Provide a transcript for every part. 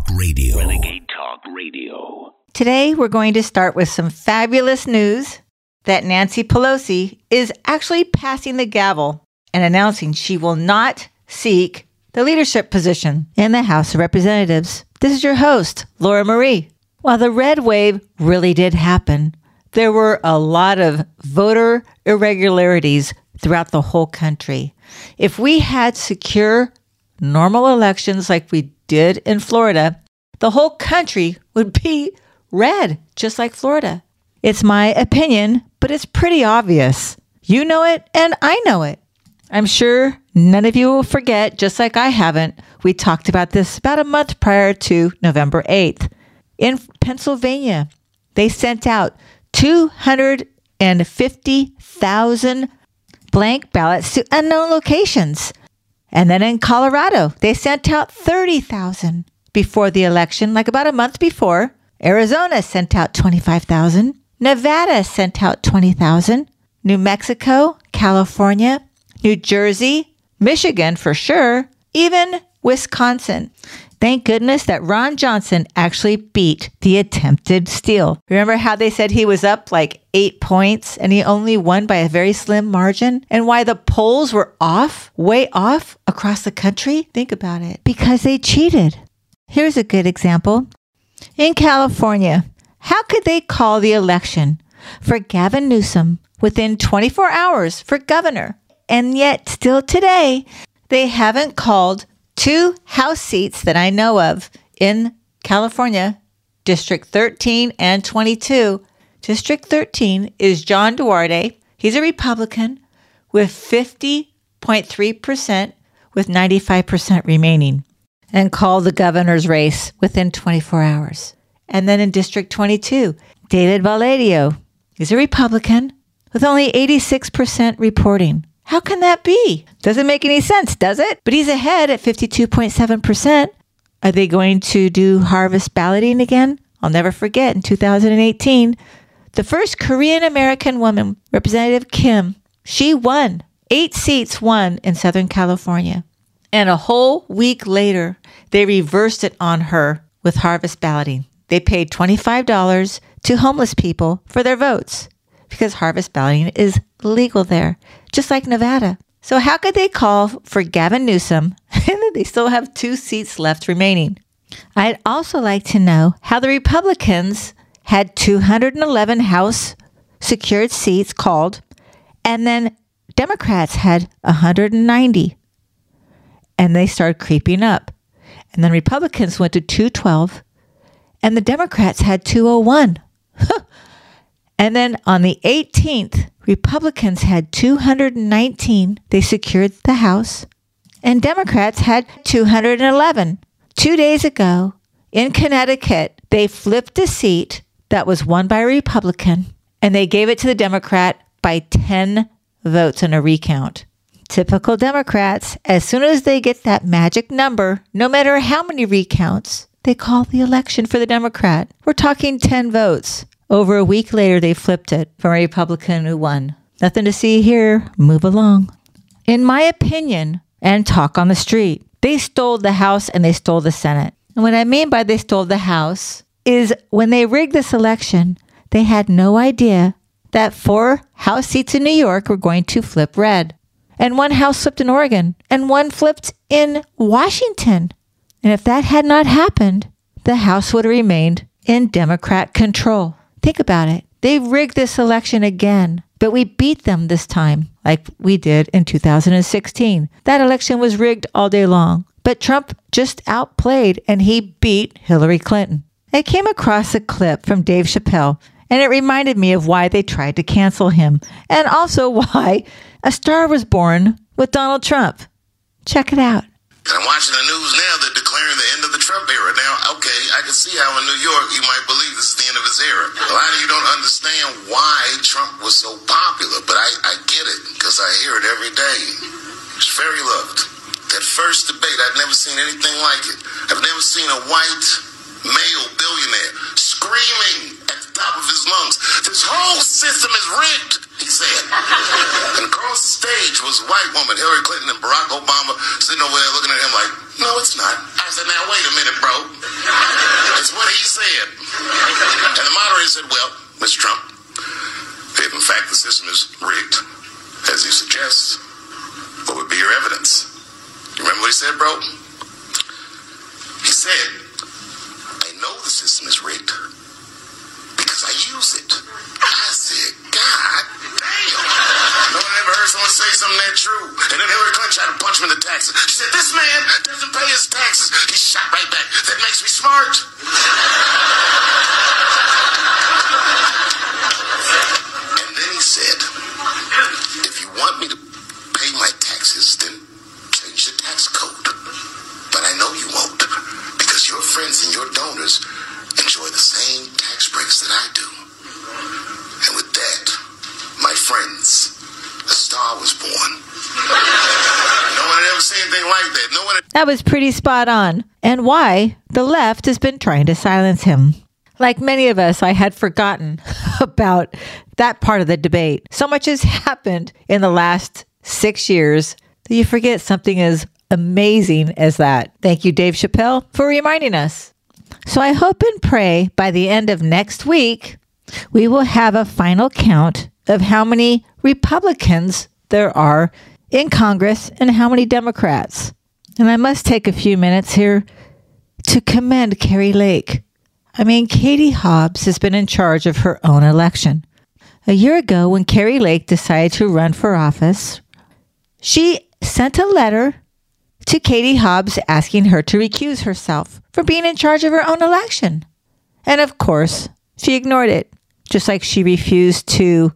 Talk Radio. Renegade Talk Radio. Today, we're going to start with some fabulous news that Nancy Pelosi is actually passing the gavel and announcing she will not seek the leadership position in the House of Representatives. This is your host, Laura Marie. While the red wave really did happen, there were a lot of voter irregularities throughout the whole country. If we had secure, normal elections like we did in Florida, the whole country would be red, just like Florida. It's my opinion, but it's pretty obvious. You know it, and I know it. I'm sure none of you will forget, just like I haven't. We talked about this about a month prior to November 8th. In Pennsylvania, they sent out 250,000 blank ballots to unknown locations. And then in Colorado, they sent out 30,000 before the election, like about a month before. Arizona sent out 25,000. Nevada sent out 20,000. New Mexico, California, New Jersey, Michigan for sure, even Wisconsin. Thank goodness that Ron Johnson actually beat the attempted steal. Remember how they said he was up like eight points and he only won by a very slim margin? And why the polls were off, way off across the country? Think about it. Because they cheated. Here's a good example. In California, how could they call the election for Gavin Newsom within 24 hours for governor? And yet, still today, they haven't called two House seats that I know of in California, District 13 and 22. District 13 is John Duarte. He's a Republican with 50.3%, with 95% remaining, and called the governor's race within 24 hours. And then in District 22, David Valadao. He's a Republican with only 86% reporting. How can that be? Doesn't make any sense, does it? But he's ahead at 52.7%. Are they going to do harvest balloting again? I'll never forget in 2018, the first Korean American woman, Representative Kim, she won. Eight seats won in Southern California. And a whole week later, they reversed it on her with harvest balloting. They paid $25 to homeless people for their votes because harvest balloting is legal there, just like Nevada. So, how could they call for Gavin Newsom and they still have two seats left remaining? I'd also like to know how the Republicans had 211 House secured seats called, and then Democrats had 190. And they started creeping up. And then Republicans went to 212, and the Democrats had 201. And then on the 18th, Republicans had 219. They secured the House. And Democrats had 211. Two days ago in Connecticut, they flipped a seat that was won by a Republican and they gave it to the Democrat by 10 votes in a recount. Typical Democrats, as soon as they get that magic number, no matter how many recounts, they call the election for the Democrat. We're talking 10 votes. Over a week later, they flipped it from a Republican who won. Nothing to see here. Move along. In my opinion, and talk on the street, they stole the House and they stole the Senate. And what I mean by they stole the House is when they rigged this election, they had no idea that four House seats in New York were going to flip red. And one House flipped in Oregon, and one flipped in Washington. And if that had not happened, the House would have remained in Democrat control. Think about it. They rigged this election again, but we beat them this time, like we did in 2016. That election was rigged all day long, but Trump just outplayed and he beat Hillary Clinton. I came across a clip from Dave Chappelle, and it reminded me of why they tried to cancel him, and also why a star was born with Donald Trump. Check it out. I'm watching the news now. They're declaring the end of the Trump era. Now, see how in New York you might believe this is the end of his era. A lot of you don't understand why Trump was so popular, but I, I get it because I hear it every day. He's very loved. That first debate, I've never seen anything like it. I've never seen a white male billionaire screaming at the top of his lungs. This whole system is rigged. He said. And across the stage was white woman, Hillary Clinton and Barack Obama, sitting over there looking at him like, no, it's not. I said, now wait a minute, bro. It's what he said. And the moderator said, well, Mr. Trump, if in fact the system is rigged, as you suggest, what would be your evidence? You remember what he said, bro? He said, I know the system is rigged because I use it. I said, God damn. No one ever heard someone say something that true. And then Hillary Clinton tried to punch him in the taxes. She said, This man doesn't pay his taxes. He shot right back. That makes me smart. That. Was pretty spot on. And why the left has been trying to silence him. Like many of us, I had forgotten about that part of the debate. So much has happened in the last six years that you forget something as amazing as that. Thank you, Dave Chappelle, for reminding us. So I hope and pray by the end of next week, we will have a final count of how many Republicans there are in Congress and how many Democrats. And I must take a few minutes here to commend Kari Lake. I mean, Katie Hobbs has been in charge of her own election. A year ago, when Kari Lake decided to run for office, she sent a letter to Katie Hobbs asking her to recuse herself for being in charge of her own election. And of course, she ignored it, just like she refused to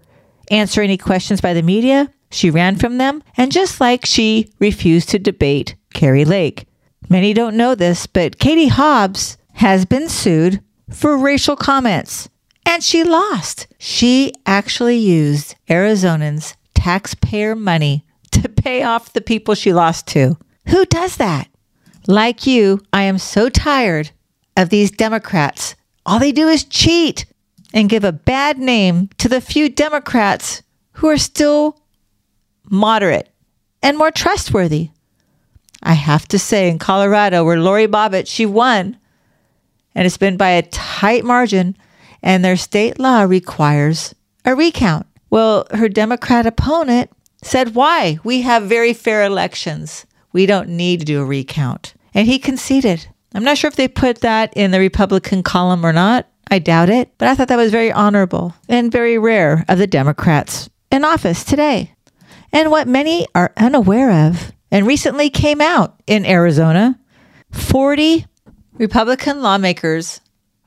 answer any questions by the media. She ran from them, and just like she refused to debate Kari Lake. Many don't know this, but Katie Hobbs has been sued for racial comments, and she lost. She actually used Arizonans' taxpayer money to pay off the people she lost to. Who does that? Like you, I am so tired of these Democrats. All they do is cheat and give a bad name to the few Democrats who are still moderate and more trustworthy. I have to say, in Colorado, where Lauren Boebert, she won, and it's been by a tight margin, and their state law requires a recount. Well, her Democrat opponent said, Why? We have very fair elections. We don't need to do a recount. And he conceded. I'm not sure if they put that in the Republican column or not. I doubt it, but I thought that was very honorable and very rare of the Democrats in office today. And what many are unaware of and recently came out in Arizona 40 Republican lawmakers,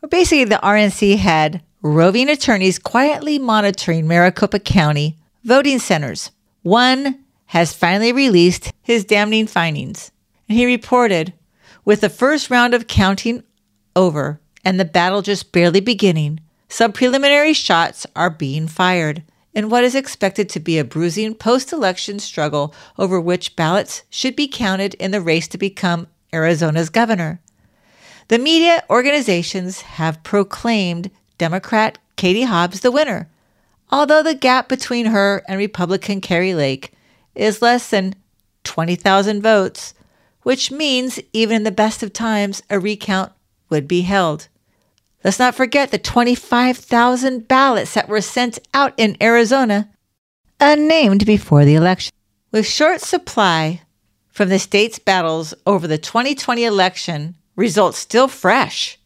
or basically the RNC, had roving attorneys quietly monitoring Maricopa County voting centers. One has finally released his damning findings, and he reported with the first round of counting over and the battle just barely beginning, some preliminary shots are being fired in what is expected to be a bruising post election struggle over which ballots should be counted in the race to become Arizona's governor. The media organizations have proclaimed Democrat Katie Hobbs the winner, although the gap between her and Republican Kari Lake is less than 20,000 votes, which means even in the best of times, a recount would be held. Let's not forget the 25,000 ballots that were sent out in Arizona, unnamed before the election. With short supply from the state's battles over the 2020 election, results still fresh.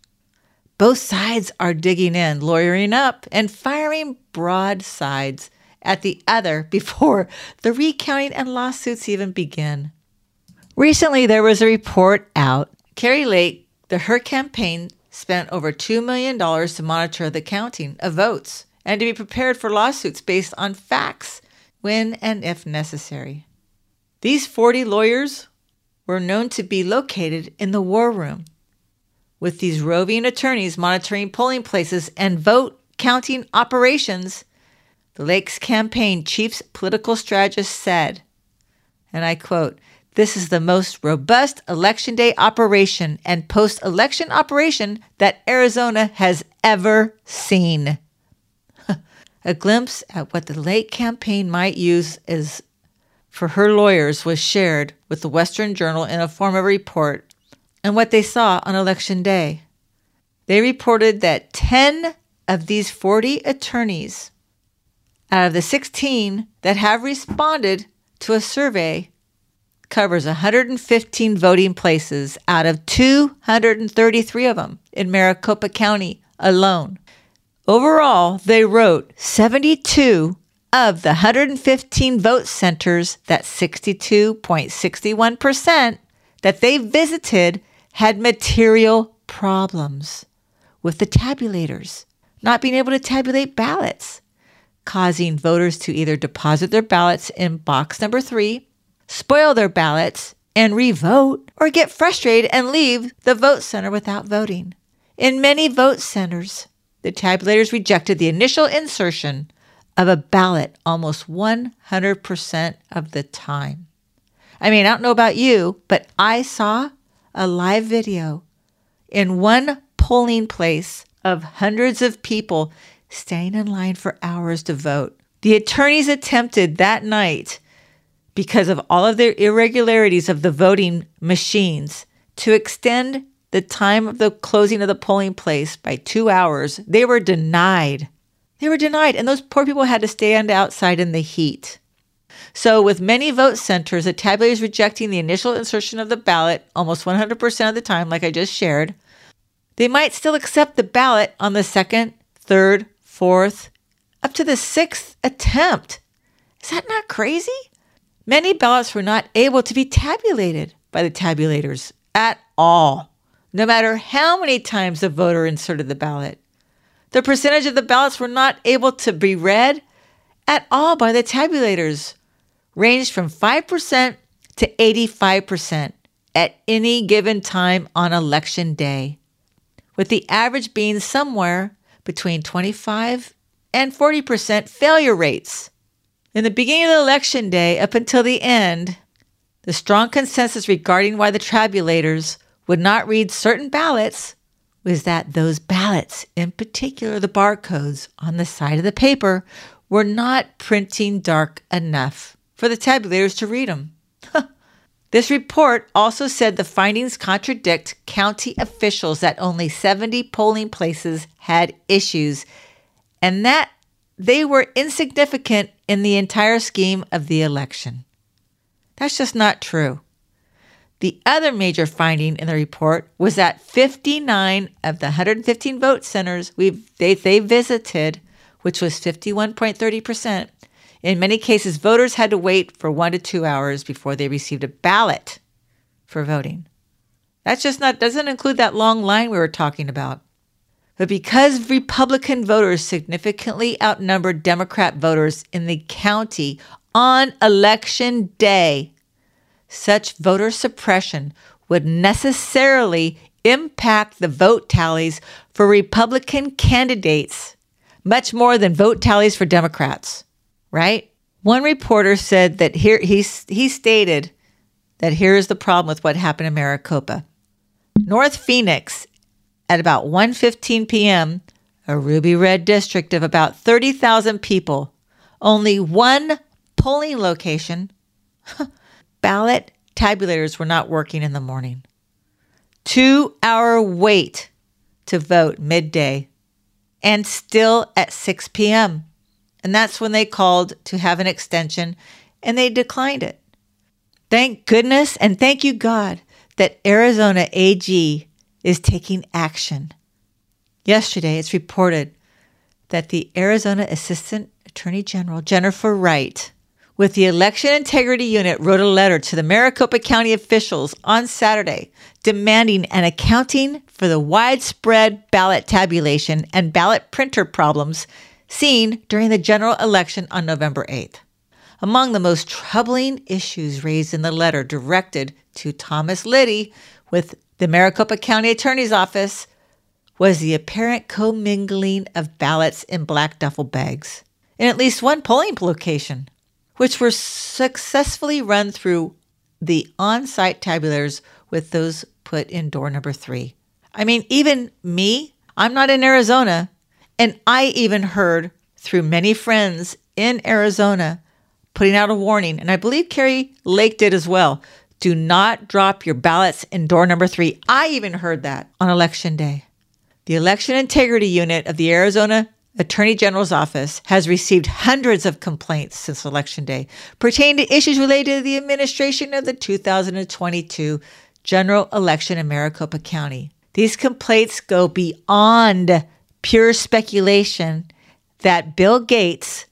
Both sides are digging in, lawyering up, and firing broadsides at the other before the recounting and lawsuits even begin. Recently, there was a report out. Kari Lake, the her campaign spent over $2 million to monitor the counting of votes and to be prepared for lawsuits based on facts when and if necessary. These 40 lawyers were known to be located in the war room, with these roving attorneys monitoring polling places and vote counting operations. The Lakes campaign chief's political strategist said, and I quote, this is the most robust election day operation and post election operation that Arizona has ever seen. A glimpse at what the Lake campaign might use as for her lawyers was shared with the Western Journal in a form of report and what they saw on election day. They reported that 10 of these 40 attorneys out of the 16 that have responded to a survey covers 115 voting places out of 233 of them in Maricopa County alone. Overall, they wrote 72 of the 115 vote centers, that 62.61%, that they visited had material problems with the tabulators, not being able to tabulate ballots, causing voters to either deposit their ballots in box number three, spoil their ballots, and revote, or get frustrated and leave the vote center without voting. In many vote centers, the tabulators rejected the initial insertion of a ballot almost 100% of the time. I mean, I don't know about you, but I saw a live video in one polling place of hundreds of people staying in line for hours to vote. The attorneys attempted that night, because of all of the irregularities of the voting machines, to extend the time of the closing of the polling place by two hours, they were denied. They were denied, and those poor people had to stand outside in the heat. So, with many vote centers, the tabulator is rejecting the initial insertion of the ballot almost 100% of the time, like I just shared. They might still accept the ballot on the second, third, fourth, up to the sixth attempt. Is that not crazy? Many ballots were not able to be tabulated by the tabulators at all no matter how many times the voter inserted the ballot. The percentage of the ballots were not able to be read at all by the tabulators, ranged from 5% to 85% at any given time on election day, with the average being somewhere between 25 and 40% failure rates. In the beginning of the election day up until the end, the strong consensus regarding why the tabulators would not read certain ballots was that those ballots, in particular the barcodes on the side of the paper, were not printing dark enough for the tabulators to read them. this report also said the findings contradict county officials that only 70 polling places had issues and that they were insignificant in the entire scheme of the election. That's just not true. The other major finding in the report was that 59 of the 115 vote centers they, they visited, which was 51.30%, in many cases, voters had to wait for one to two hours before they received a ballot for voting. That's just not, doesn't include that long line we were talking about. But because Republican voters significantly outnumbered Democrat voters in the county on election day, such voter suppression would necessarily impact the vote tallies for Republican candidates much more than vote tallies for Democrats, right? One reporter said that here he, he stated that here is the problem with what happened in Maricopa. North Phoenix at about 1:15 p.m., a ruby red district of about 30,000 people, only one polling location ballot tabulators were not working in the morning. Two hour wait to vote midday and still at 6 p.m. And that's when they called to have an extension and they declined it. Thank goodness and thank you, God, that Arizona AG is taking action. Yesterday, it's reported that the Arizona Assistant Attorney General, Jennifer Wright, with the Election Integrity Unit wrote a letter to the Maricopa County officials on Saturday demanding an accounting for the widespread ballot tabulation and ballot printer problems seen during the general election on November 8th. Among the most troubling issues raised in the letter directed to Thomas Liddy with the Maricopa County Attorney's Office was the apparent commingling of ballots in black duffel bags in at least one polling location which were successfully run through the on site tabulators with those put in door number three. I mean, even me, I'm not in Arizona, and I even heard through many friends in Arizona, putting out a warning, and I believe Kari Lake did as well. Do not drop your ballots in door number three. I even heard that on election day. The Election Integrity Unit of the Arizona Attorney General's Office has received hundreds of complaints since Election Day pertaining to issues related to the administration of the 2022 general election in Maricopa County. These complaints go beyond pure speculation that Bill Gates,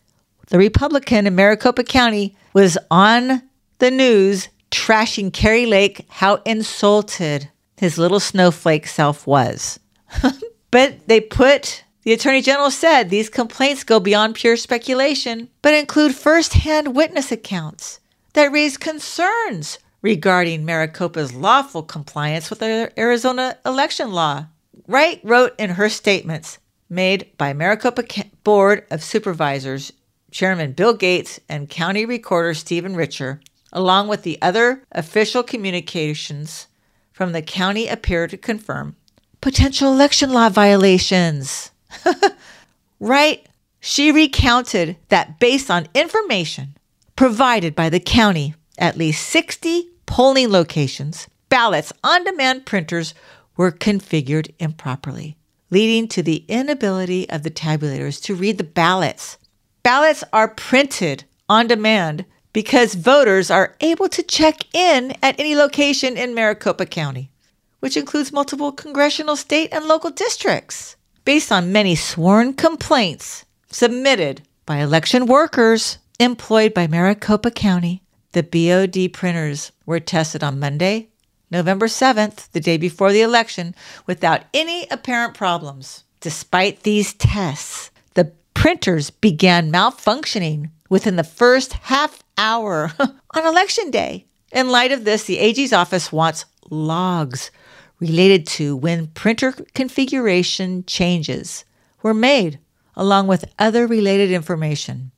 the Republican in Maricopa County, was on the news trashing Kari Lake how insulted his little snowflake self was. but they put, the Attorney General said these complaints go beyond pure speculation, but include firsthand witness accounts that raise concerns regarding Maricopa's lawful compliance with the Arizona election law. Wright wrote in her statements made by Maricopa Board of Supervisors Chairman Bill Gates and County Recorder Stephen Richer, along with the other official communications from the county appear to confirm potential election law violations. right? She recounted that based on information provided by the county, at least 60 polling locations, ballots on demand printers were configured improperly, leading to the inability of the tabulators to read the ballots. Ballots are printed on demand because voters are able to check in at any location in Maricopa County, which includes multiple congressional, state, and local districts. Based on many sworn complaints submitted by election workers employed by Maricopa County, the BOD printers were tested on Monday, November 7th, the day before the election, without any apparent problems. Despite these tests, the printers began malfunctioning within the first half hour on election day. In light of this, the AG's office wants logs related to when printer configuration changes were made, along with other related information.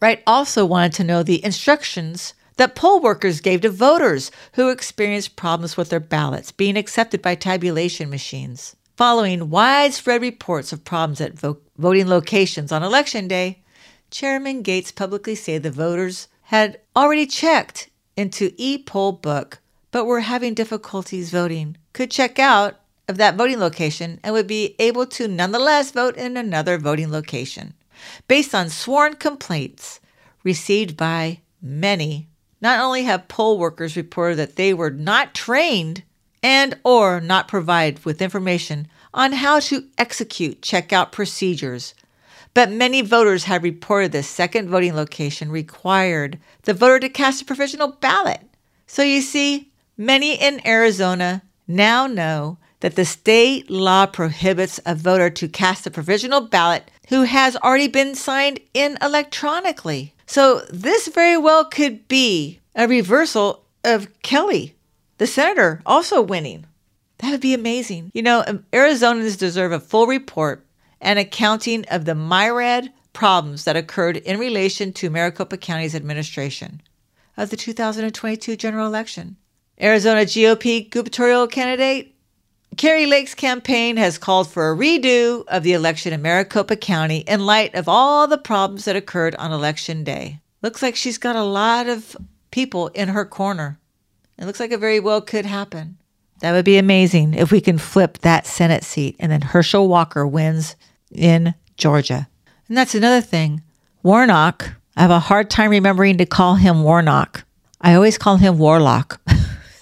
Wright also wanted to know the instructions that poll workers gave to voters who experienced problems with their ballots being accepted by tabulation machines. Following widespread reports of problems at vo- voting locations on election day, Chairman Gates publicly said the voters had already checked into e-poll book but were having difficulties voting could check out of that voting location and would be able to nonetheless vote in another voting location based on sworn complaints received by many. Not only have poll workers reported that they were not trained and or not provided with information on how to execute checkout procedures, but many voters have reported the second voting location required the voter to cast a provisional ballot. So you see, many in Arizona now know that the state law prohibits a voter to cast a provisional ballot who has already been signed in electronically. So this very well could be a reversal of Kelly, the senator, also winning. That would be amazing. You know, um, Arizonans deserve a full report and accounting of the myriad problems that occurred in relation to Maricopa County's administration of the 2022 general election. Arizona GOP gubernatorial candidate Kari Lake's campaign has called for a redo of the election in Maricopa County in light of all the problems that occurred on election day. Looks like she's got a lot of people in her corner. It looks like it very well could happen. That would be amazing if we can flip that Senate seat and then Herschel Walker wins in Georgia. And that's another thing. Warnock, I have a hard time remembering to call him Warnock. I always call him Warlock.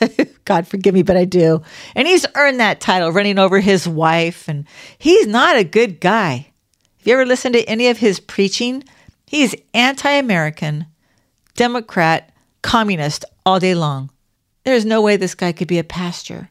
God forgive me, but I do. And he's earned that title running over his wife, and he's not a good guy. If you ever listen to any of his preaching, he's anti American, Democrat, communist all day long. There's no way this guy could be a pastor.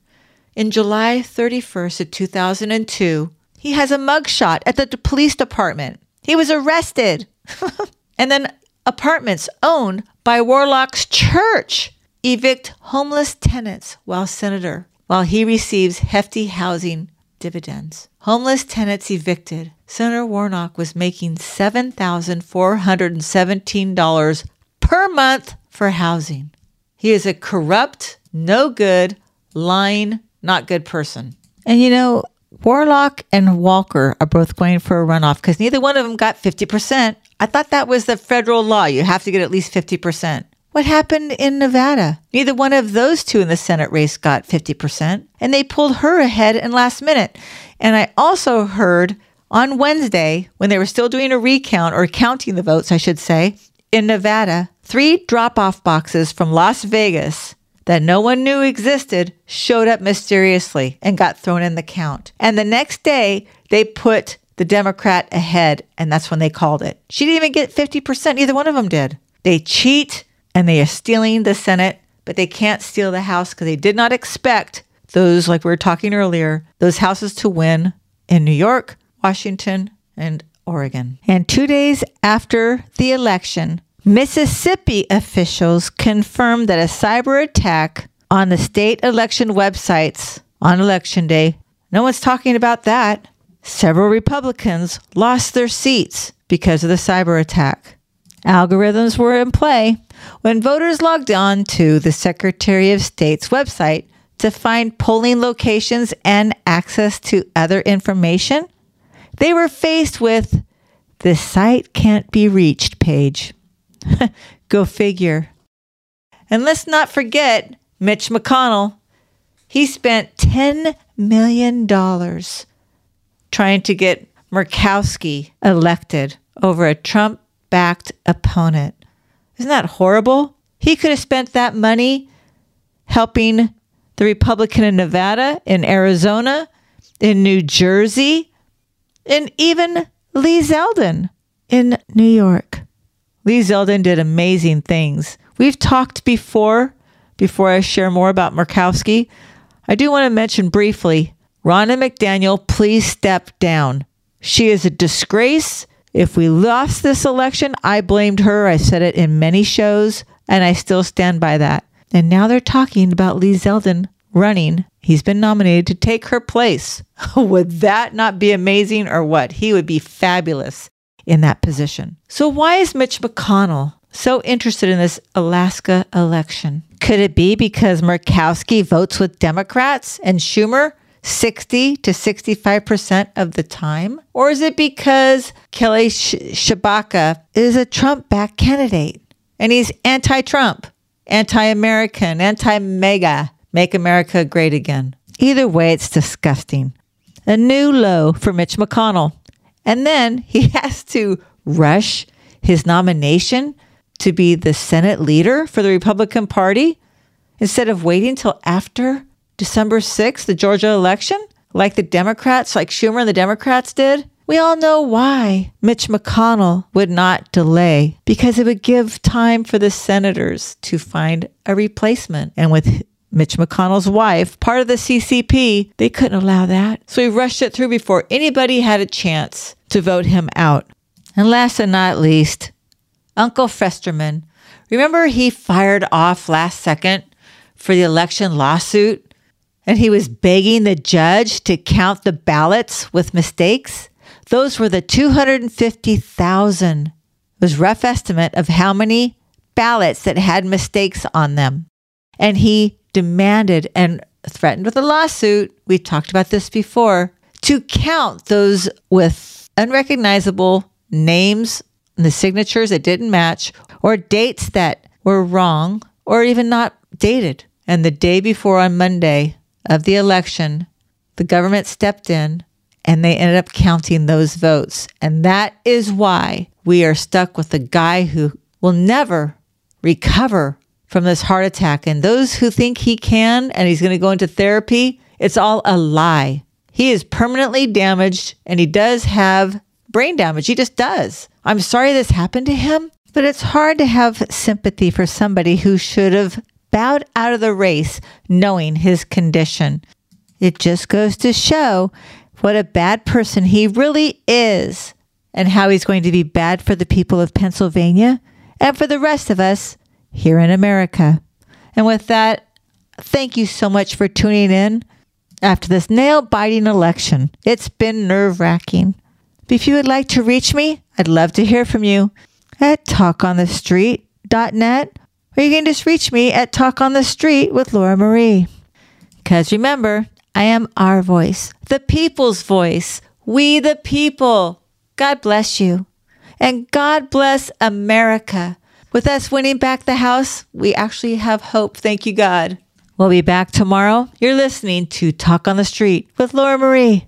In July 31st of 2002, he has a mugshot at the police department. He was arrested. and then apartments owned by Warlock's church evict homeless tenants while senator, while he receives hefty housing dividends. Homeless tenants evicted. Senator Warnock was making $7,417 per month for housing. He is a corrupt, no good, lying, not good person. And you know, Warlock and Walker are both going for a runoff because neither one of them got 50%. I thought that was the federal law. You have to get at least 50%. What happened in Nevada? Neither one of those two in the Senate race got 50%, and they pulled her ahead in last minute. And I also heard on Wednesday, when they were still doing a recount or counting the votes, I should say, in Nevada, three drop off boxes from Las Vegas that no one knew existed showed up mysteriously and got thrown in the count. And the next day, they put the Democrat ahead, and that's when they called it. She didn't even get 50%, either one of them did. They cheat and they are stealing the Senate, but they can't steal the House because they did not expect those, like we were talking earlier, those houses to win in New York, Washington, and Oregon. And two days after the election, Mississippi officials confirmed that a cyber attack on the state election websites on election day, no one's talking about that. Several Republicans lost their seats because of the cyber attack. Algorithms were in play when voters logged on to the Secretary of State's website to find polling locations and access to other information. They were faced with the site can't be reached page. Go figure. And let's not forget Mitch McConnell. He spent $10 million trying to get Murkowski elected over a Trump backed opponent. Isn't that horrible? He could have spent that money helping the Republican in Nevada, in Arizona, in New Jersey, and even Lee Zeldin in New York. Lee Zeldin did amazing things. We've talked before, before I share more about Murkowski. I do want to mention briefly Ronna McDaniel, please step down. She is a disgrace. If we lost this election, I blamed her. I said it in many shows, and I still stand by that. And now they're talking about Lee Zeldin running. He's been nominated to take her place. would that not be amazing or what? He would be fabulous in that position. So, why is Mitch McConnell so interested in this Alaska election? Could it be because Murkowski votes with Democrats and Schumer 60 to 65% of the time? Or is it because Kelly Sh- Tshibaka is a Trump backed candidate and he's anti Trump, anti American, anti MAGA, make America great again? Either way, it's disgusting. A new low for Mitch McConnell. And then he has to rush his nomination to be the Senate leader for the Republican Party instead of waiting till after December 6th, the Georgia election, like the Democrats, like Schumer and the Democrats did. We all know why Mitch McConnell would not delay because it would give time for the senators to find a replacement. And with Mitch McConnell's wife, part of the CCP, they couldn't allow that. So he rushed it through before anybody had a chance to vote him out. And last and not least, Uncle Festerman. Remember he fired off last second for the election lawsuit and he was begging the judge to count the ballots with mistakes? Those were the 250,000. It was rough estimate of how many ballots that had mistakes on them. And he demanded and threatened with a lawsuit. We talked about this before to count those with unrecognizable names and the signatures that didn't match or dates that were wrong or even not dated. And the day before on Monday of the election, the government stepped in and they ended up counting those votes. And that is why we are stuck with a guy who will never recover from this heart attack. And those who think he can and he's going to go into therapy, it's all a lie. He is permanently damaged and he does have brain damage. He just does. I'm sorry this happened to him, but it's hard to have sympathy for somebody who should have bowed out of the race knowing his condition. It just goes to show what a bad person he really is and how he's going to be bad for the people of Pennsylvania and for the rest of us here in America. And with that, thank you so much for tuning in after this nail biting election. It's been nerve wracking. If you would like to reach me, I'd love to hear from you at talkonthestreet.net or you can just reach me at Talk on the Street with Laura Marie. Because remember, I am our voice, the people's voice. We the people. God bless you. And God bless America. With us winning back the House, we actually have hope. Thank you, God. We'll be back tomorrow. You're listening to Talk on the Street with Laura Marie.